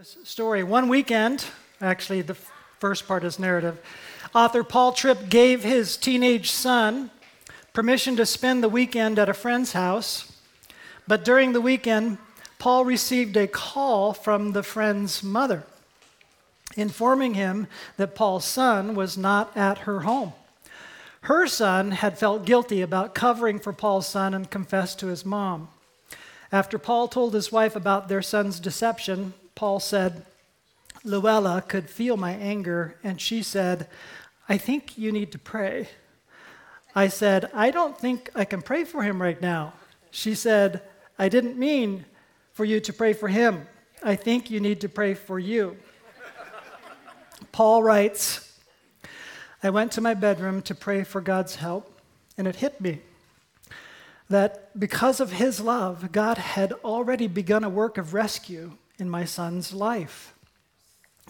this story. One weekend, actually, the first part is narrative, author Paul Tripp gave his teenage son permission to spend the weekend at a friend's house. But during the weekend, Paul received a call from the friend's mother informing him that Paul's son was not at her home. Her son had felt guilty about covering for Paul's son and confessed to his mom. After Paul told his wife about their son's deception, Paul said, Luella could feel my anger, and she said, I think you need to pray. I said, I don't think I can pray for him right now. She said, I didn't mean for you to pray for him. I think you need to pray for you. Paul writes, I went to my bedroom to pray for God's help, and it hit me that because of his love, God had already begun a work of rescue in my son's life.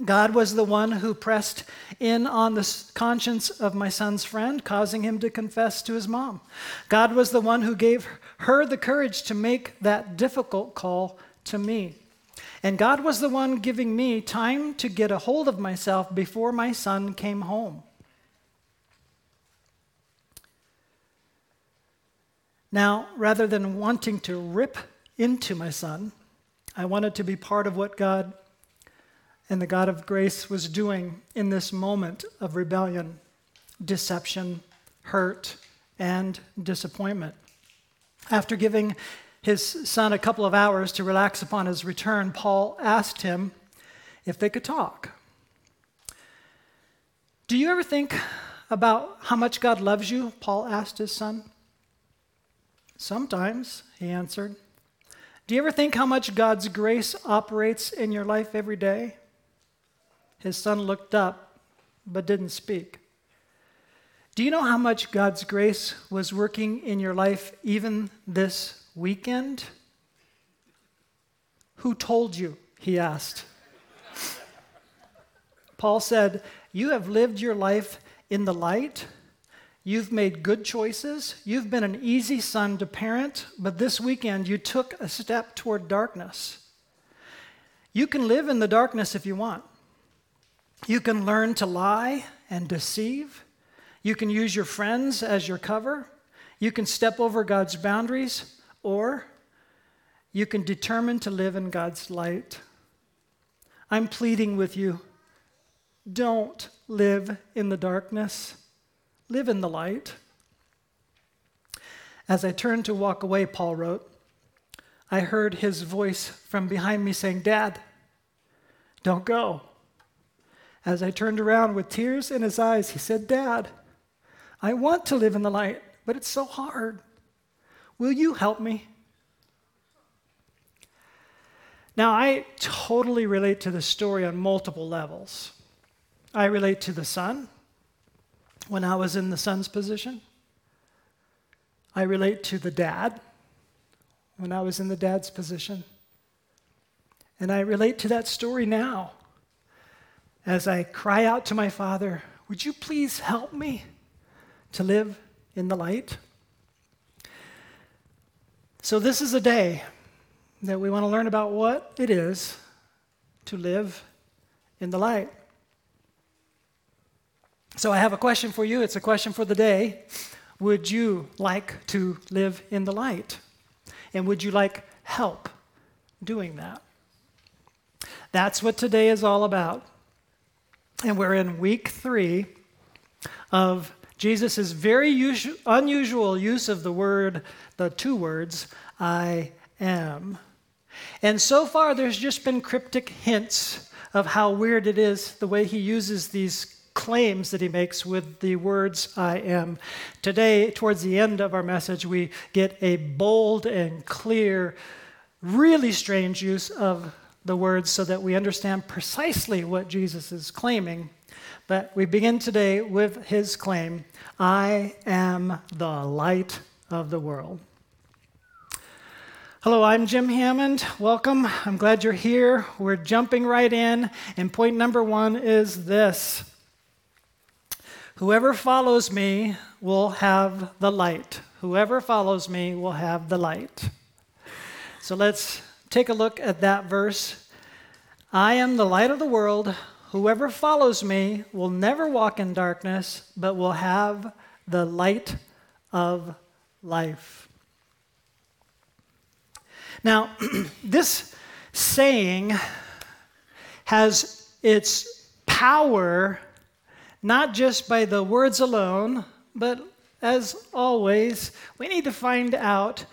God was the one who pressed in on the conscience of my son's friend, causing him to confess to his mom. God was the one who gave her the courage to make that difficult call to me. And God was the one giving me time to get a hold of myself before my son came home. Now, rather than wanting to rip into my son, I wanted to be part of what God and the God of grace was doing in this moment of rebellion, deception, hurt, and disappointment. After giving his son a couple of hours to relax upon his return, Paul asked him if they could talk. Do you ever think about how much God loves you? Paul asked his son. Sometimes, he answered. Do you ever think how much God's grace operates in your life every day? His son looked up but didn't speak. Do you know how much God's grace was working in your life even this weekend? Who told you? He asked. Paul said, You have lived your life in the light. You've made good choices. You've been an easy son to parent, but this weekend you took a step toward darkness. You can live in the darkness if you want. You can learn to lie and deceive. You can use your friends as your cover. You can step over God's boundaries. Or you can determine to live in God's light. I'm pleading with you don't live in the darkness, live in the light. As I turned to walk away, Paul wrote, I heard his voice from behind me saying, Dad, don't go. As I turned around with tears in his eyes, he said, Dad, I want to live in the light, but it's so hard. Will you help me? Now, I totally relate to the story on multiple levels. I relate to the son when I was in the son's position. I relate to the dad when I was in the dad's position. And I relate to that story now as I cry out to my father, Would you please help me to live in the light? So, this is a day that we want to learn about what it is to live in the light. So, I have a question for you. It's a question for the day. Would you like to live in the light? And would you like help doing that? That's what today is all about. And we're in week three of Jesus' very usu- unusual use of the word, the two words, I am. And so far, there's just been cryptic hints of how weird it is the way he uses these claims that he makes with the words I am. Today, towards the end of our message, we get a bold and clear, really strange use of the words so that we understand precisely what Jesus is claiming but we begin today with his claim I am the light of the world. Hello, I'm Jim Hammond. Welcome. I'm glad you're here. We're jumping right in. And point number one is this Whoever follows me will have the light. Whoever follows me will have the light. So let's take a look at that verse I am the light of the world. Whoever follows me will never walk in darkness, but will have the light of life. Now, this saying has its power not just by the words alone, but as always, we need to find out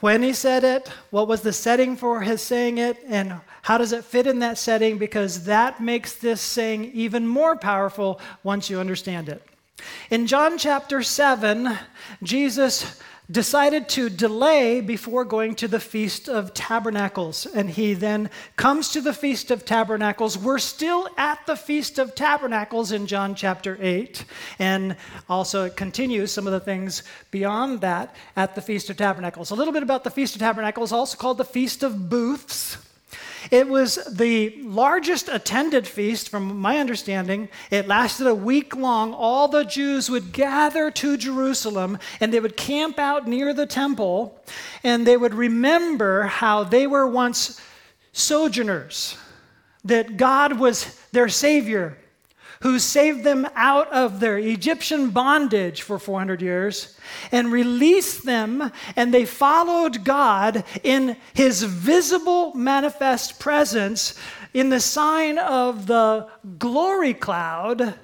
when he said it, what was the setting for his saying it, and how does it fit in that setting, because that makes this saying even more powerful once you understand it. In John chapter 7, Jesus decided to delay before going to the Feast of Tabernacles. And he then comes to the Feast of Tabernacles. We're still at the Feast of Tabernacles in John chapter 8. And also, it continues some of the things beyond that at the Feast of Tabernacles. A little bit about the Feast of Tabernacles, also called the Feast of Booths. It was the largest attended feast, from my understanding. It lasted a week long. All the Jews would gather to Jerusalem and they would camp out near the temple and they would remember how they were once sojourners, that God was their Savior who saved them out of their Egyptian bondage for 400 years and released them, and they followed God in his visible, manifest presence in the sign of the glory cloud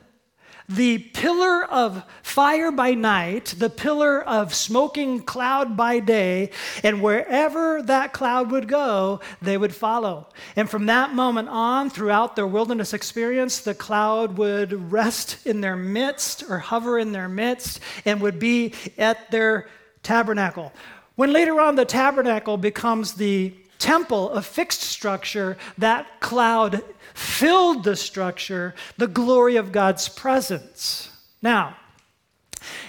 the pillar of fire by night, the pillar of smoking cloud by day, and wherever that cloud would go, they would follow. And from that moment on, throughout their wilderness experience, the cloud would rest in their midst or hover in their midst and would be at their tabernacle. When later on the tabernacle becomes the temple, a fixed structure, that cloud filled the structure, the glory of God's presence. Now,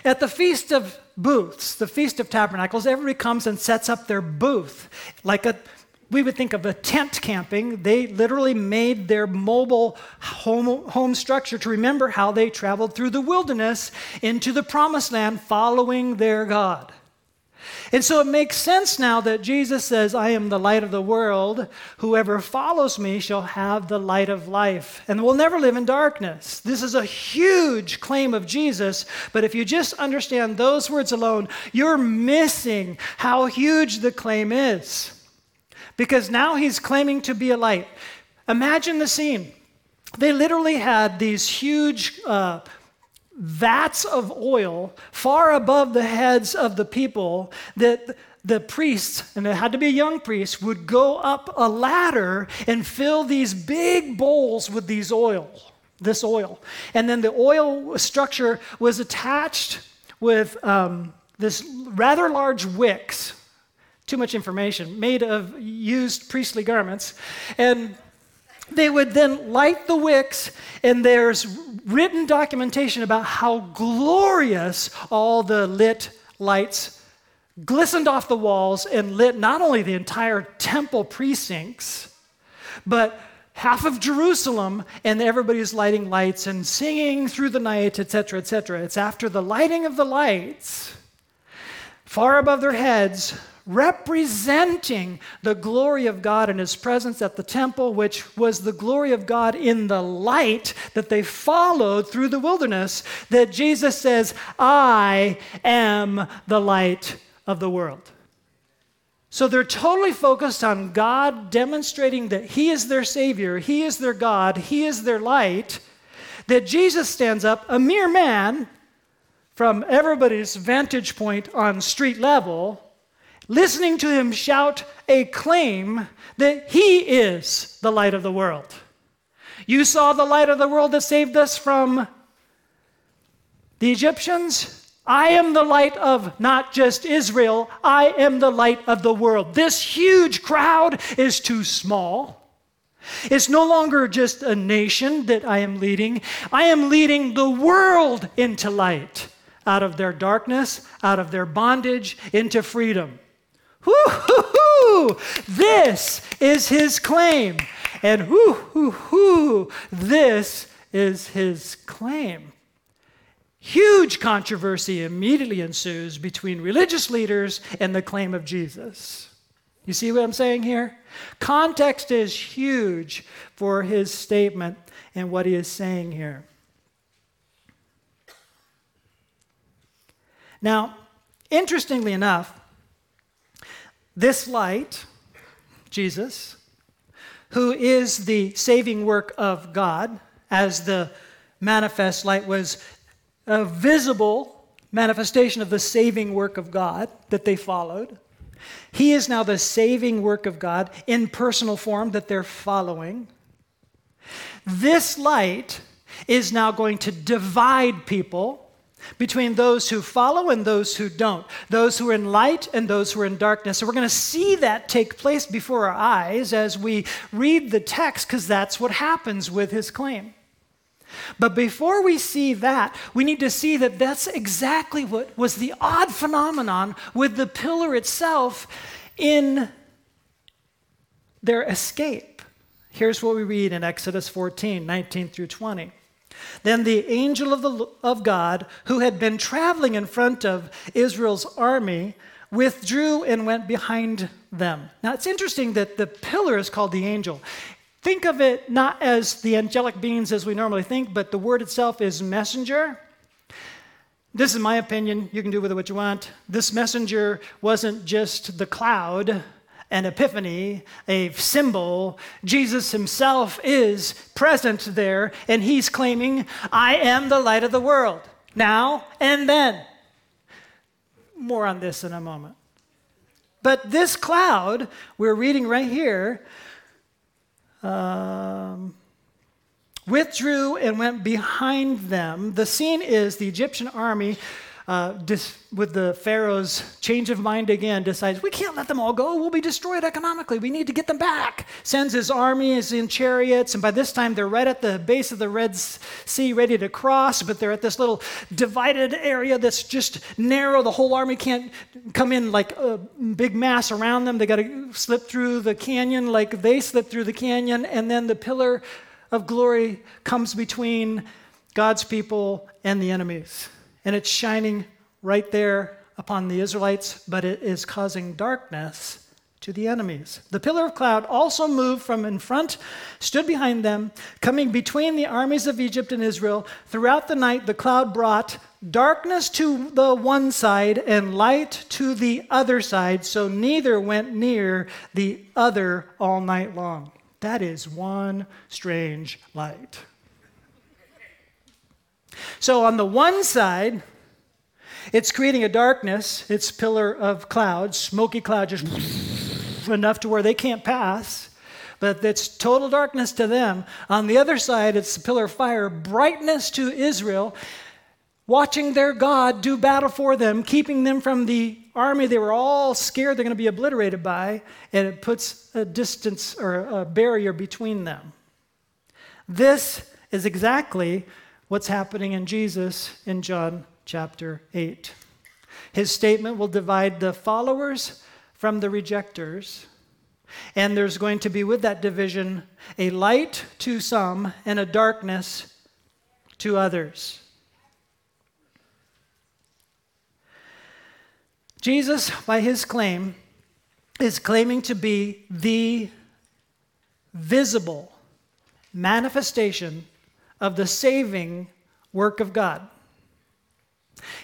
at the Feast of Booths, the Feast of Tabernacles, everybody comes and sets up their booth. Like a, we would think of a tent camping. They literally made their mobile home, home structure to remember how they traveled through the wilderness into the promised land following their God. And so it makes sense now that Jesus says, I am the light of the world. Whoever follows me shall have the light of life and will never live in darkness. This is a huge claim of Jesus, but if you just understand those words alone, you're missing how huge the claim is. Because now he's claiming to be a light. Imagine the scene. They literally had these huge uh, vats of oil far above the heads of the people that the priests, and it had to be a young priest, would go up a ladder and fill these big bowls with these oil, this oil. And then the oil structure was attached with um, this rather large wicks, too much information, made of used priestly garments. And they would then light the wicks, and there's written documentation about how glorious all the lit lights glistened off the walls and lit not only the entire temple precincts, but half of Jerusalem, and everybody's lighting lights and singing through the night, etc., etc. It's after the lighting of the lights, far above their heads, representing the glory of God and His presence at the temple, which was the glory of God in the light that they followed through the wilderness, that Jesus says, I am the light of the world. So they're totally focused on God demonstrating that He is their Savior, He is their God, He is their light. That Jesus stands up, a mere man, from everybody's vantage point on street level, listening to him shout a claim that he is the light of the world. You saw the light of the world that saved us from the Egyptians. I am the light of not just Israel, I am the light of the world. This huge crowd is too small. It's no longer just a nation that I am leading. I am leading the world into light, out of their darkness, out of their bondage, into freedom. Whoo-hoo-hoo! This is his claim. And whoo-hoo-hoo! This is his claim. Huge controversy immediately ensues between religious leaders and the claim of Jesus. You see what I'm saying here? Context is huge for his statement and what he is saying here. Now, interestingly enough, this light, Jesus, who is the saving work of God, as the manifest light was a visible manifestation of the saving work of God that they followed. He is now the saving work of God in personal form that they're following. This light is now going to divide people between those who follow and those who don't, those who are in light and those who are in darkness. So we're going to see that take place before our eyes as we read the text, because that's what happens with his claim. But before we see that, we need to see that that's exactly what was the odd phenomenon with the pillar itself in their escape. Here's what we read in Exodus 14 19 through 20. Then the angel of, the, of God, who had been traveling in front of Israel's army, withdrew and went behind them. Now it's interesting that the pillar is called the angel. Think of it not as the angelic beings as we normally think, but the word itself is messenger. This is my opinion. You can do with it what you want. This messenger wasn't just the cloud an epiphany, a symbol. Jesus himself is present there, and he's claiming, I am the light of the world, now and then. More on this in a moment. But this cloud, we're reading right here, um, withdrew and went behind them. The scene is the Egyptian army uh, dis- with the Pharaoh's change of mind again, decides we can't let them all go. We'll be destroyed economically. We need to get them back. Sends his armies in chariots, and by this time they're right at the base of the Red Sea, ready to cross. But they're at this little divided area that's just narrow. The whole army can't come in like a big mass around them. They got to slip through the canyon like they slipped through the canyon, and then the pillar of glory comes between God's people and the enemies and it's shining right there upon the Israelites, but it is causing darkness to the enemies. The pillar of cloud also moved from in front, stood behind them, coming between the armies of Egypt and Israel. Throughout the night, the cloud brought darkness to the one side and light to the other side, so neither went near the other all night long. That is one strange light. So, on the one side, it's creating a darkness, it's pillar of clouds, smoky cloud, just enough to where they can't pass, but it's total darkness to them. On the other side, it's a pillar of fire, brightness to Israel, watching their God do battle for them, keeping them from the army they were all scared they're going to be obliterated by, and it puts a distance or a barrier between them. This is exactly what's happening in Jesus in John chapter 8. His statement will divide the followers from the rejectors. And there's going to be with that division a light to some and a darkness to others. Jesus, by his claim, is claiming to be the visible manifestation of the saving work of God.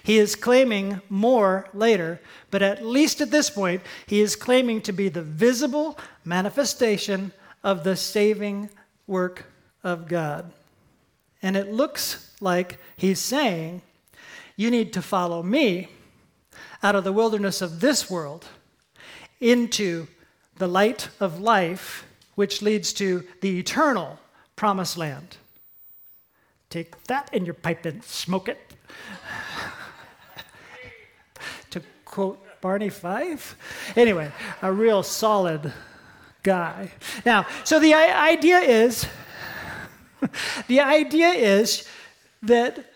He is claiming more later, but at least at this point, he is claiming to be the visible manifestation of the saving work of God. And it looks like he's saying, You need to follow me out of the wilderness of this world into the light of life, which leads to the eternal promised land. Take that in your pipe and smoke it. to quote Barney Fife. Anyway, a real solid guy. Now, so the idea is the idea is that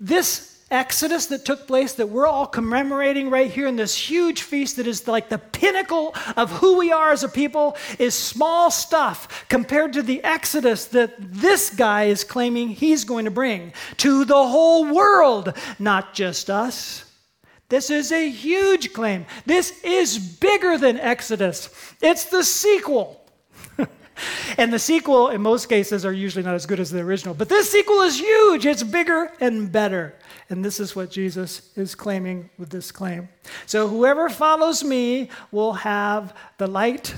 this Exodus that took place that we're all commemorating right here in this huge feast that is like the pinnacle of who we are as a people is small stuff compared to the Exodus that this guy is claiming he's going to bring to the whole world, not just us. This is a huge claim. This is bigger than Exodus. It's the sequel. and the sequel, in most cases, are usually not as good as the original. But this sequel is huge. It's bigger and better. And this is what Jesus is claiming with this claim. So whoever follows me will have the light.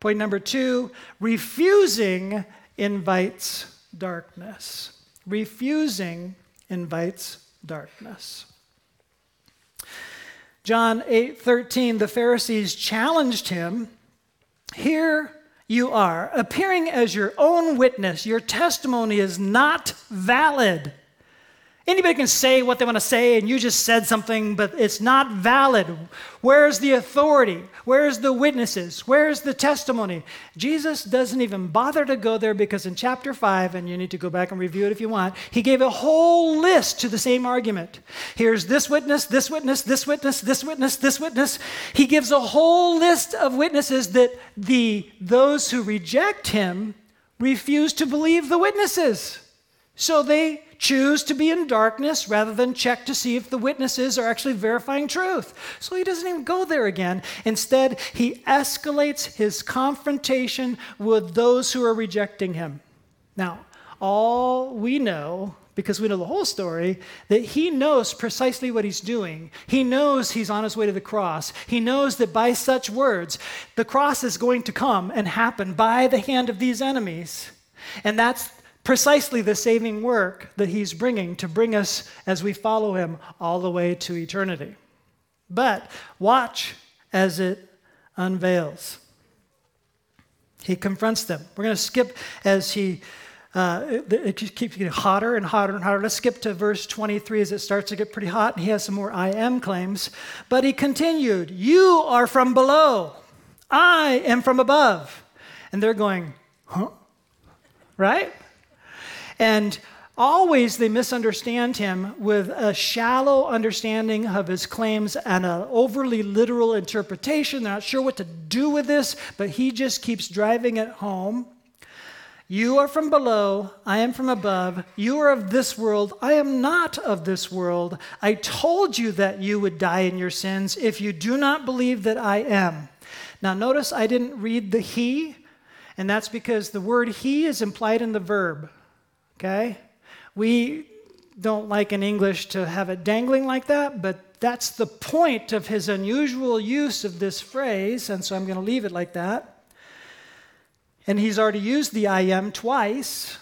Point number two refusing invites darkness. Refusing invites darkness. John 8:13 the Pharisees challenged him, "Here you are, appearing as your own witness. Your testimony is not valid." Anybody can say what they want to say, and you just said something, but it's not valid. Where's the authority? Where's the witnesses? Where's the testimony? Jesus doesn't even bother to go there because in chapter 5, and you need to go back and review it if you want, he gave a whole list to the same argument. Here's this witness, this witness, this witness, this witness, this witness. He gives a whole list of witnesses that the, those who reject him refuse to believe the witnesses. So they choose to be in darkness rather than check to see if the witnesses are actually verifying truth. So he doesn't even go there again. Instead, he escalates his confrontation with those who are rejecting him. Now, all we know because we know the whole story, that he knows precisely what he's doing. He knows he's on his way to the cross. He knows that by such words, the cross is going to come and happen by the hand of these enemies. And that's precisely the saving work that he's bringing to bring us as we follow him all the way to eternity. But watch as it unveils. He confronts them. We're going to skip as he. Uh, it, it keeps getting hotter and hotter and hotter. Let's skip to verse 23 as it starts to get pretty hot, and he has some more I am claims. But he continued, You are from below, I am from above. And they're going, Huh? Right? And always they misunderstand him with a shallow understanding of his claims and an overly literal interpretation. They're not sure what to do with this, but he just keeps driving it home. You are from below, I am from above. You are of this world, I am not of this world. I told you that you would die in your sins if you do not believe that I am. Now, notice I didn't read the he, and that's because the word he is implied in the verb okay? We don't like in English to have it dangling like that, but that's the point of his unusual use of this phrase, and so I'm going to leave it like that. And he's already used the I am twice,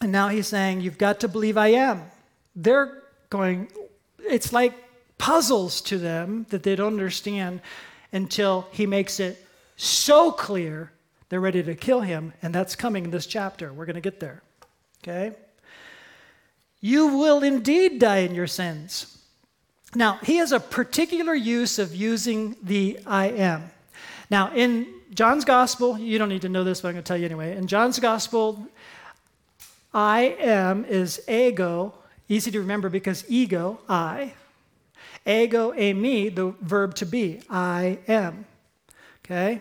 and now he's saying, You've got to believe I am. They're going, it's like puzzles to them that they don't understand until he makes it so clear they're ready to kill him, and that's coming in this chapter. We're going to get there. Okay? You will indeed die in your sins. Now, he has a particular use of using the I am. Now, in John's gospel, you don't need to know this, but I'm going to tell you anyway. In John's gospel, I am is ego, easy to remember because ego, I. Ego, a me, the verb to be, I am. Okay?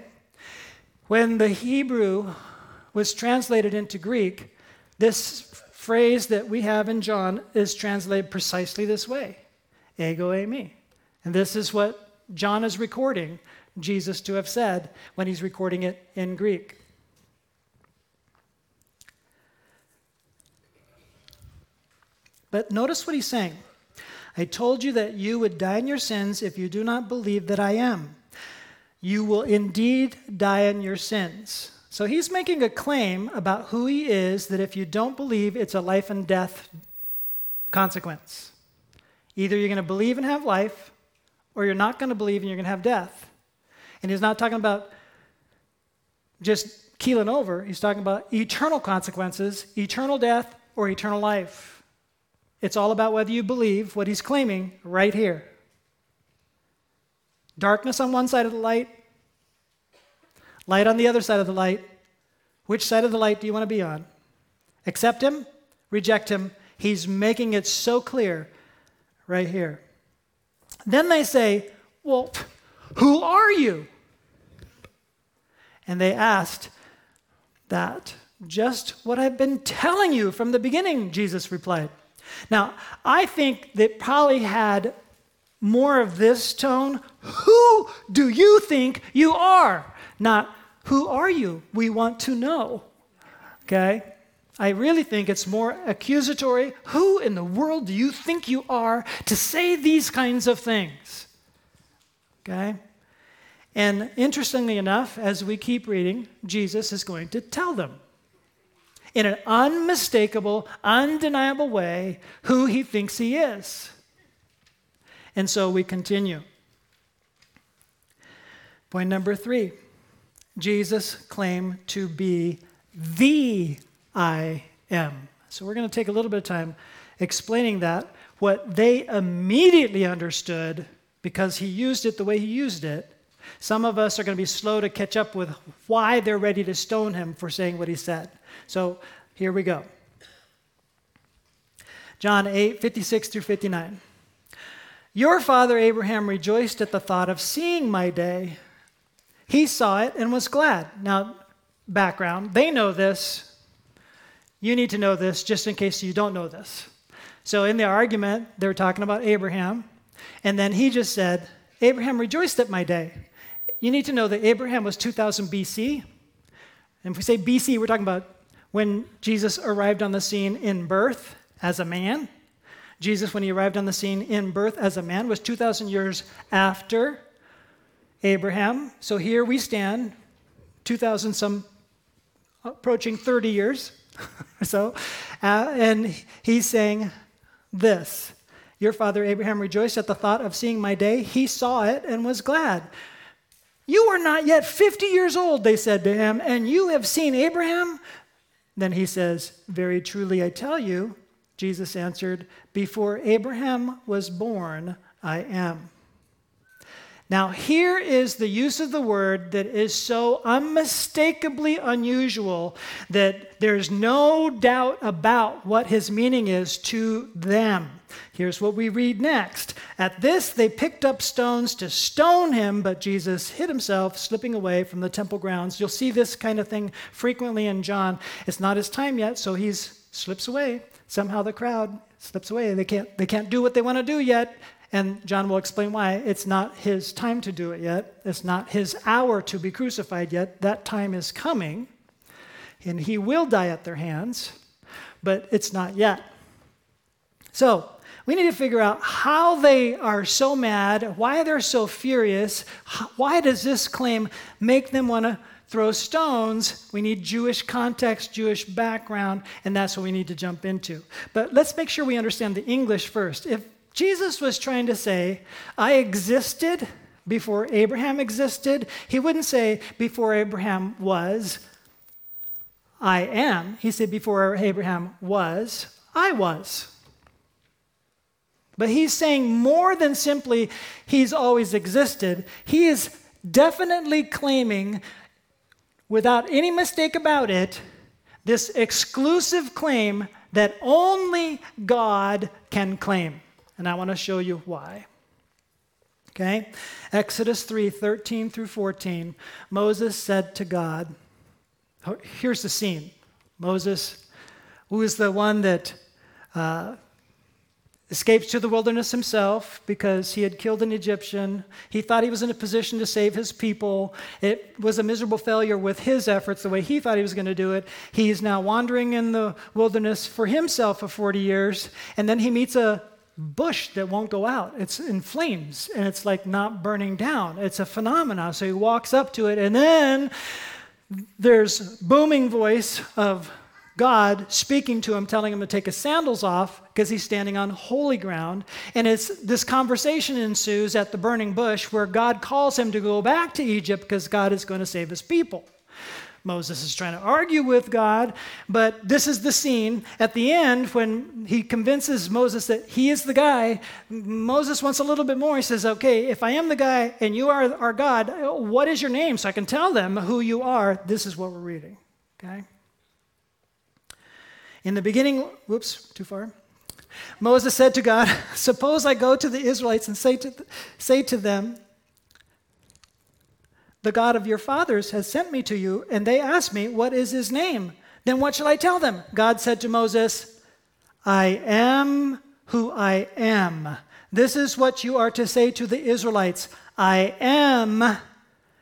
When the Hebrew was translated into Greek, this phrase that we have in John is translated precisely this way ego eimi. And this is what John is recording Jesus to have said when he's recording it in Greek. But notice what he's saying. I told you that you would die in your sins if you do not believe that I am. You will indeed die in your sins. So he's making a claim about who he is that if you don't believe, it's a life and death consequence. Either you're going to believe and have life, or you're not going to believe and you're going to have death. And he's not talking about just keeling over, he's talking about eternal consequences, eternal death, or eternal life. It's all about whether you believe what he's claiming right here. Darkness on one side of the light, Light on the other side of the light. Which side of the light do you want to be on? Accept him, reject him. He's making it so clear right here. Then they say, Well, who are you? And they asked that. Just what I've been telling you from the beginning, Jesus replied. Now, I think that probably had more of this tone Who do you think you are? Not, Who are you? We want to know. Okay? I really think it's more accusatory. Who in the world do you think you are to say these kinds of things? Okay? And interestingly enough, as we keep reading, Jesus is going to tell them in an unmistakable, undeniable way who he thinks he is. And so we continue. Point number three Jesus claimed to be the I am. So we're going to take a little bit of time explaining that, what they immediately understood because he used it the way he used it. Some of us are going to be slow to catch up with why they're ready to stone him for saying what he said. So here we go. John 8, 56 through 59. Your father Abraham rejoiced at the thought of seeing my day. He saw it and was glad. Now, background, they know this. You need to know this just in case you don't know this. So, in the argument, they were talking about Abraham, and then he just said, Abraham rejoiced at my day. You need to know that Abraham was 2000 BC. And if we say BC, we're talking about when Jesus arrived on the scene in birth as a man. Jesus, when he arrived on the scene in birth as a man, was 2,000 years after Abraham. So here we stand, 2,000 some, approaching 30 years. so, uh, and he's saying this Your father Abraham rejoiced at the thought of seeing my day. He saw it and was glad. You are not yet 50 years old, they said to him, and you have seen Abraham? Then he says, Very truly I tell you, Jesus answered, Before Abraham was born, I am. Now, here is the use of the word that is so unmistakably unusual that there's no doubt about what his meaning is to them. Here's what we read next. At this, they picked up stones to stone him, but Jesus hid himself, slipping away from the temple grounds. You'll see this kind of thing frequently in John. It's not his time yet, so he slips away. Somehow the crowd slips away. They can't, they can't do what they want to do yet. And John will explain why. It's not his time to do it yet. It's not his hour to be crucified yet. That time is coming, and he will die at their hands, but it's not yet. So, we need to figure out how they are so mad, why they're so furious, why does this claim make them want to throw stones? We need Jewish context, Jewish background, and that's what we need to jump into. But let's make sure we understand the English first. If Jesus was trying to say, I existed before Abraham existed. He wouldn't say, before Abraham was, I am. He said, before Abraham was, I was. But he's saying more than simply he's always existed. He is definitely claiming, without any mistake about it, this exclusive claim that only God can claim and I want to show you why. Okay? Exodus 3 13 through 14. Moses said to God, oh, here's the scene. Moses, who is the one that uh, escapes to the wilderness himself because he had killed an Egyptian. He thought he was in a position to save his people. It was a miserable failure with his efforts, the way he thought he was going to do it. He is now wandering in the wilderness for himself for 40 years, and then he meets a bush that won't go out. It's in flames and it's like not burning down. It's a phenomenon. So he walks up to it and then there's booming voice of God speaking to him, telling him to take his sandals off because he's standing on holy ground. And it's this conversation ensues at the burning bush where God calls him to go back to Egypt because God is going to save his people. Moses is trying to argue with God, but this is the scene at the end when he convinces Moses that he is the guy. Moses wants a little bit more. He says, Okay, if I am the guy and you are our God, what is your name so I can tell them who you are? This is what we're reading. Okay? In the beginning, whoops, too far. Moses said to God, Suppose I go to the Israelites and say to, say to them, the God of your fathers has sent me to you, and they asked me, What is his name? Then what shall I tell them? God said to Moses, I am who I am. This is what you are to say to the Israelites I am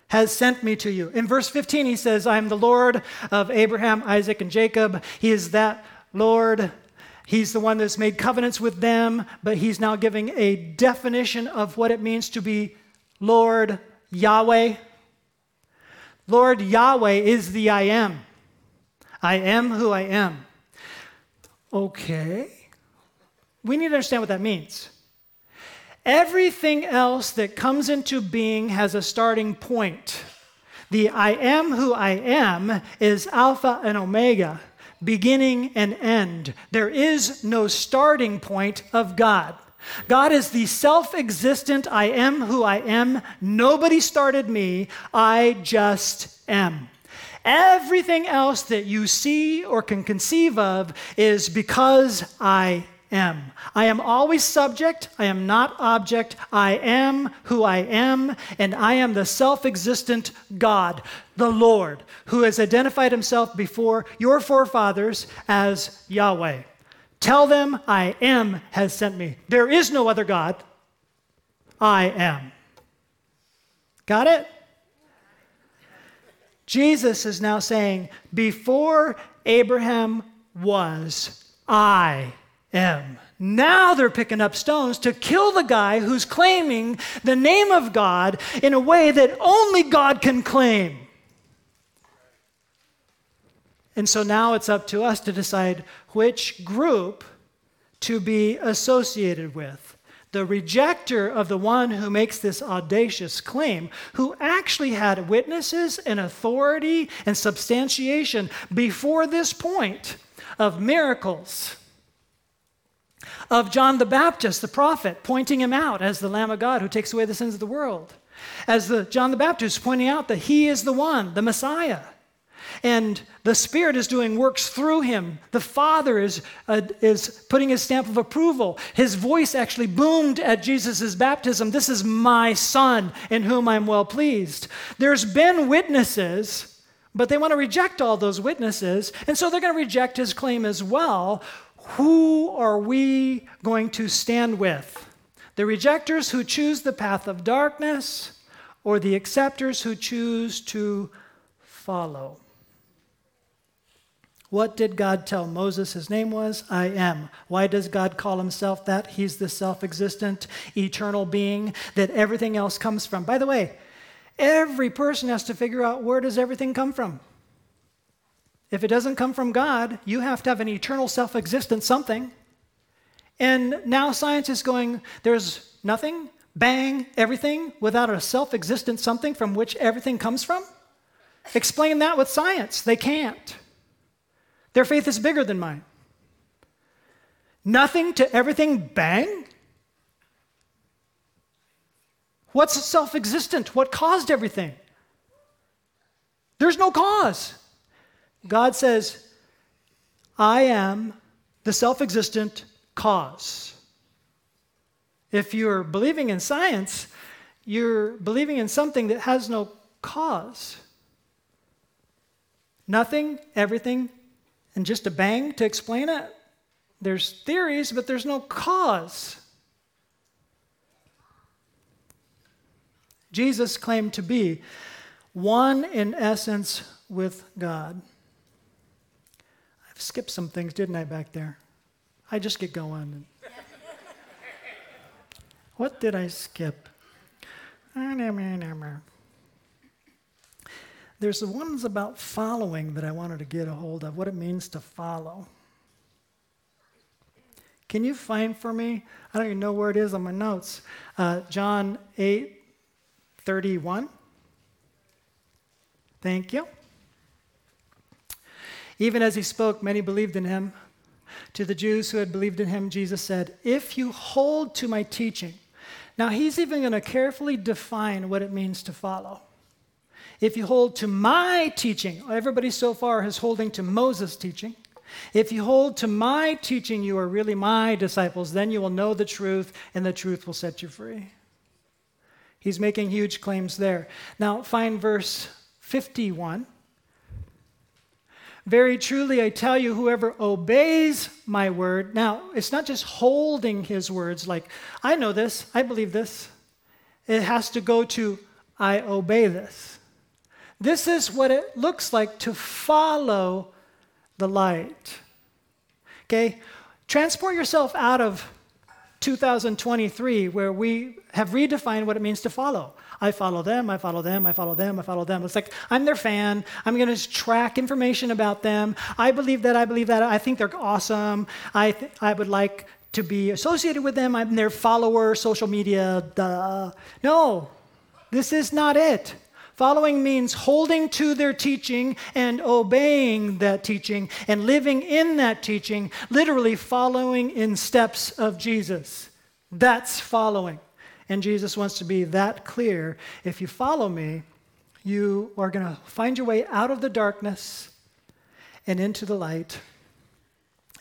has sent me to you. In verse 15, he says, I am the Lord of Abraham, Isaac, and Jacob. He is that Lord. He's the one that's made covenants with them, but he's now giving a definition of what it means to be Lord Yahweh. Lord Yahweh is the I am. I am who I am. Okay. We need to understand what that means. Everything else that comes into being has a starting point. The I am who I am is Alpha and Omega, beginning and end. There is no starting point of God. God is the self existent I am who I am. Nobody started me. I just am. Everything else that you see or can conceive of is because I am. I am always subject. I am not object. I am who I am, and I am the self existent God, the Lord, who has identified himself before your forefathers as Yahweh. Tell them, I am has sent me. There is no other God. I am. Got it? Jesus is now saying, Before Abraham was, I am. Now they're picking up stones to kill the guy who's claiming the name of God in a way that only God can claim. And so now it's up to us to decide which group to be associated with. The rejecter of the one who makes this audacious claim, who actually had witnesses and authority and substantiation before this point of miracles of John the Baptist, the prophet, pointing him out as the Lamb of God who takes away the sins of the world. As the John the Baptist pointing out that he is the one, the Messiah. And the Spirit is doing works through him. The Father is, uh, is putting his stamp of approval. His voice actually boomed at Jesus' baptism This is my Son in whom I'm well pleased. There's been witnesses, but they want to reject all those witnesses. And so they're going to reject his claim as well. Who are we going to stand with? The rejectors who choose the path of darkness, or the acceptors who choose to follow? What did God tell Moses his name was? I am. Why does God call himself that? He's the self existent, eternal being that everything else comes from. By the way, every person has to figure out where does everything come from? If it doesn't come from God, you have to have an eternal self existent something. And now science is going, there's nothing, bang, everything, without a self existent something from which everything comes from? Explain that with science. They can't. Their faith is bigger than mine. Nothing to everything, bang? What's self existent? What caused everything? There's no cause. God says, I am the self existent cause. If you're believing in science, you're believing in something that has no cause. Nothing, everything, and just a bang to explain it. There's theories, but there's no cause. Jesus claimed to be one in essence with God. I've skipped some things, didn't I, back there? I just get going. what did I skip? There's the ones about following that I wanted to get a hold of, what it means to follow. Can you find for me? I don't even know where it is on my notes. Uh, John 8 31. Thank you. Even as he spoke, many believed in him. To the Jews who had believed in him, Jesus said, If you hold to my teaching. Now, he's even going to carefully define what it means to follow. If you hold to my teaching, everybody so far is holding to Moses' teaching. If you hold to my teaching, you are really my disciples. Then you will know the truth, and the truth will set you free. He's making huge claims there. Now, find verse 51. Very truly, I tell you, whoever obeys my word, now, it's not just holding his words like, I know this, I believe this. It has to go to, I obey this. This is what it looks like to follow the light. Okay? Transport yourself out of 2023, where we have redefined what it means to follow. I follow them, I follow them, I follow them, I follow them. It's like I'm their fan. I'm going to track information about them. I believe that, I believe that. I think they're awesome. I, th- I would like to be associated with them. I'm their follower, social media, duh. No, this is not it. Following means holding to their teaching and obeying that teaching and living in that teaching, literally following in steps of Jesus. That's following. And Jesus wants to be that clear. If you follow me, you are going to find your way out of the darkness and into the light,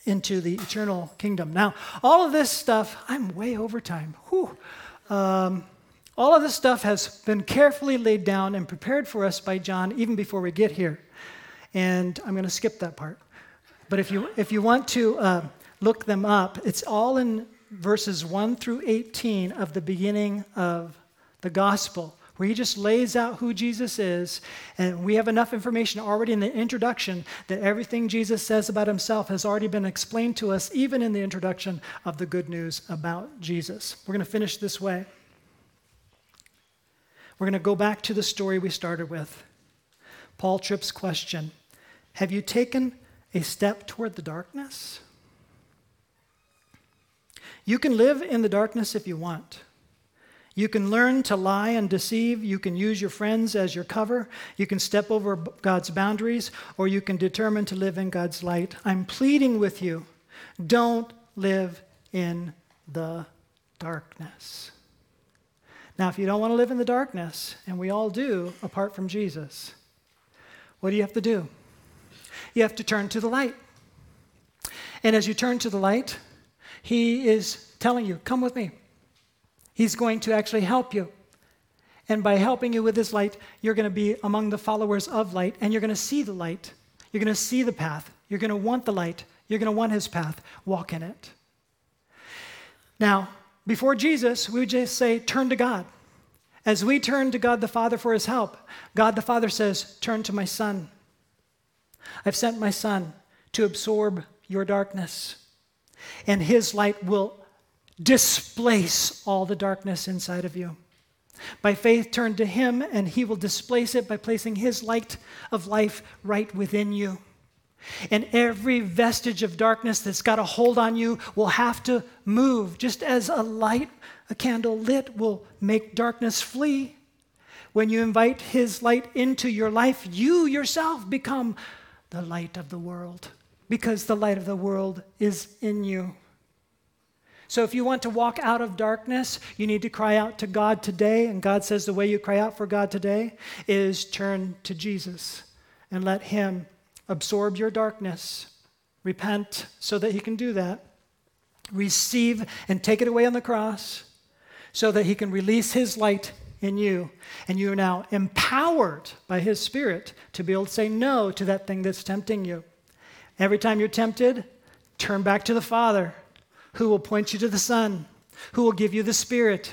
into the eternal kingdom. Now, all of this stuff, I'm way over time. Whew. Um, all of this stuff has been carefully laid down and prepared for us by John even before we get here. And I'm going to skip that part. But if you, if you want to uh, look them up, it's all in verses 1 through 18 of the beginning of the gospel, where he just lays out who Jesus is. And we have enough information already in the introduction that everything Jesus says about himself has already been explained to us, even in the introduction of the good news about Jesus. We're going to finish this way. We're going to go back to the story we started with. Paul Tripp's question Have you taken a step toward the darkness? You can live in the darkness if you want. You can learn to lie and deceive. You can use your friends as your cover. You can step over God's boundaries, or you can determine to live in God's light. I'm pleading with you don't live in the darkness. Now, if you don't want to live in the darkness, and we all do apart from Jesus, what do you have to do? You have to turn to the light. And as you turn to the light, He is telling you, Come with me. He's going to actually help you. And by helping you with His light, you're going to be among the followers of light, and you're going to see the light. You're going to see the path. You're going to want the light. You're going to want His path. Walk in it. Now, before Jesus, we would just say, turn to God. As we turn to God the Father for his help, God the Father says, turn to my Son. I've sent my Son to absorb your darkness, and his light will displace all the darkness inside of you. By faith, turn to him, and he will displace it by placing his light of life right within you. And every vestige of darkness that's got a hold on you will have to move, just as a light, a candle lit, will make darkness flee. When you invite His light into your life, you yourself become the light of the world because the light of the world is in you. So, if you want to walk out of darkness, you need to cry out to God today. And God says the way you cry out for God today is turn to Jesus and let Him absorb your darkness. Repent so that he can do that. Receive and take it away on the cross so that he can release his light in you. And you are now empowered by his spirit to be able to say no to that thing that's tempting you. Every time you're tempted, turn back to the Father, who will point you to the Son, who will give you the Spirit.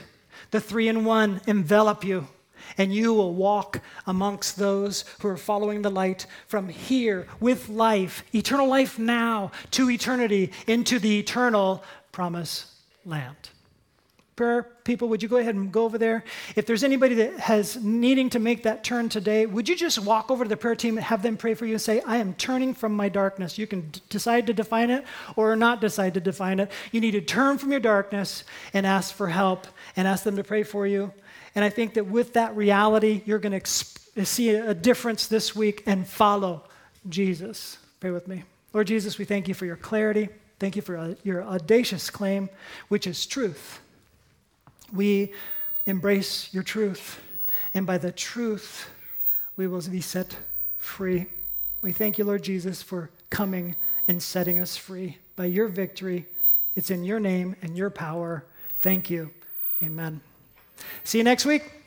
The three in one envelop you and you will walk amongst those who are following the light from here with life, eternal life now, to eternity, into the eternal promise land. Prayer people, would you go ahead and go over there? If there's anybody that has needing to make that turn today, would you just walk over to the prayer team and have them pray for you and say, I am turning from my darkness. You can d- decide to define it or not decide to define it. You need to turn from your darkness and ask for help and ask them to pray for you. And I think that with that reality, you're going to see a difference this week and follow Jesus. Pray with me. Lord Jesus, we thank you for your clarity. Thank you for uh, your audacious claim, which is truth. We embrace your truth, and by the truth, we will be set free. We thank you, Lord Jesus, for coming and setting us free by your victory. It's in your name and your power. Thank you. Amen. See you next week.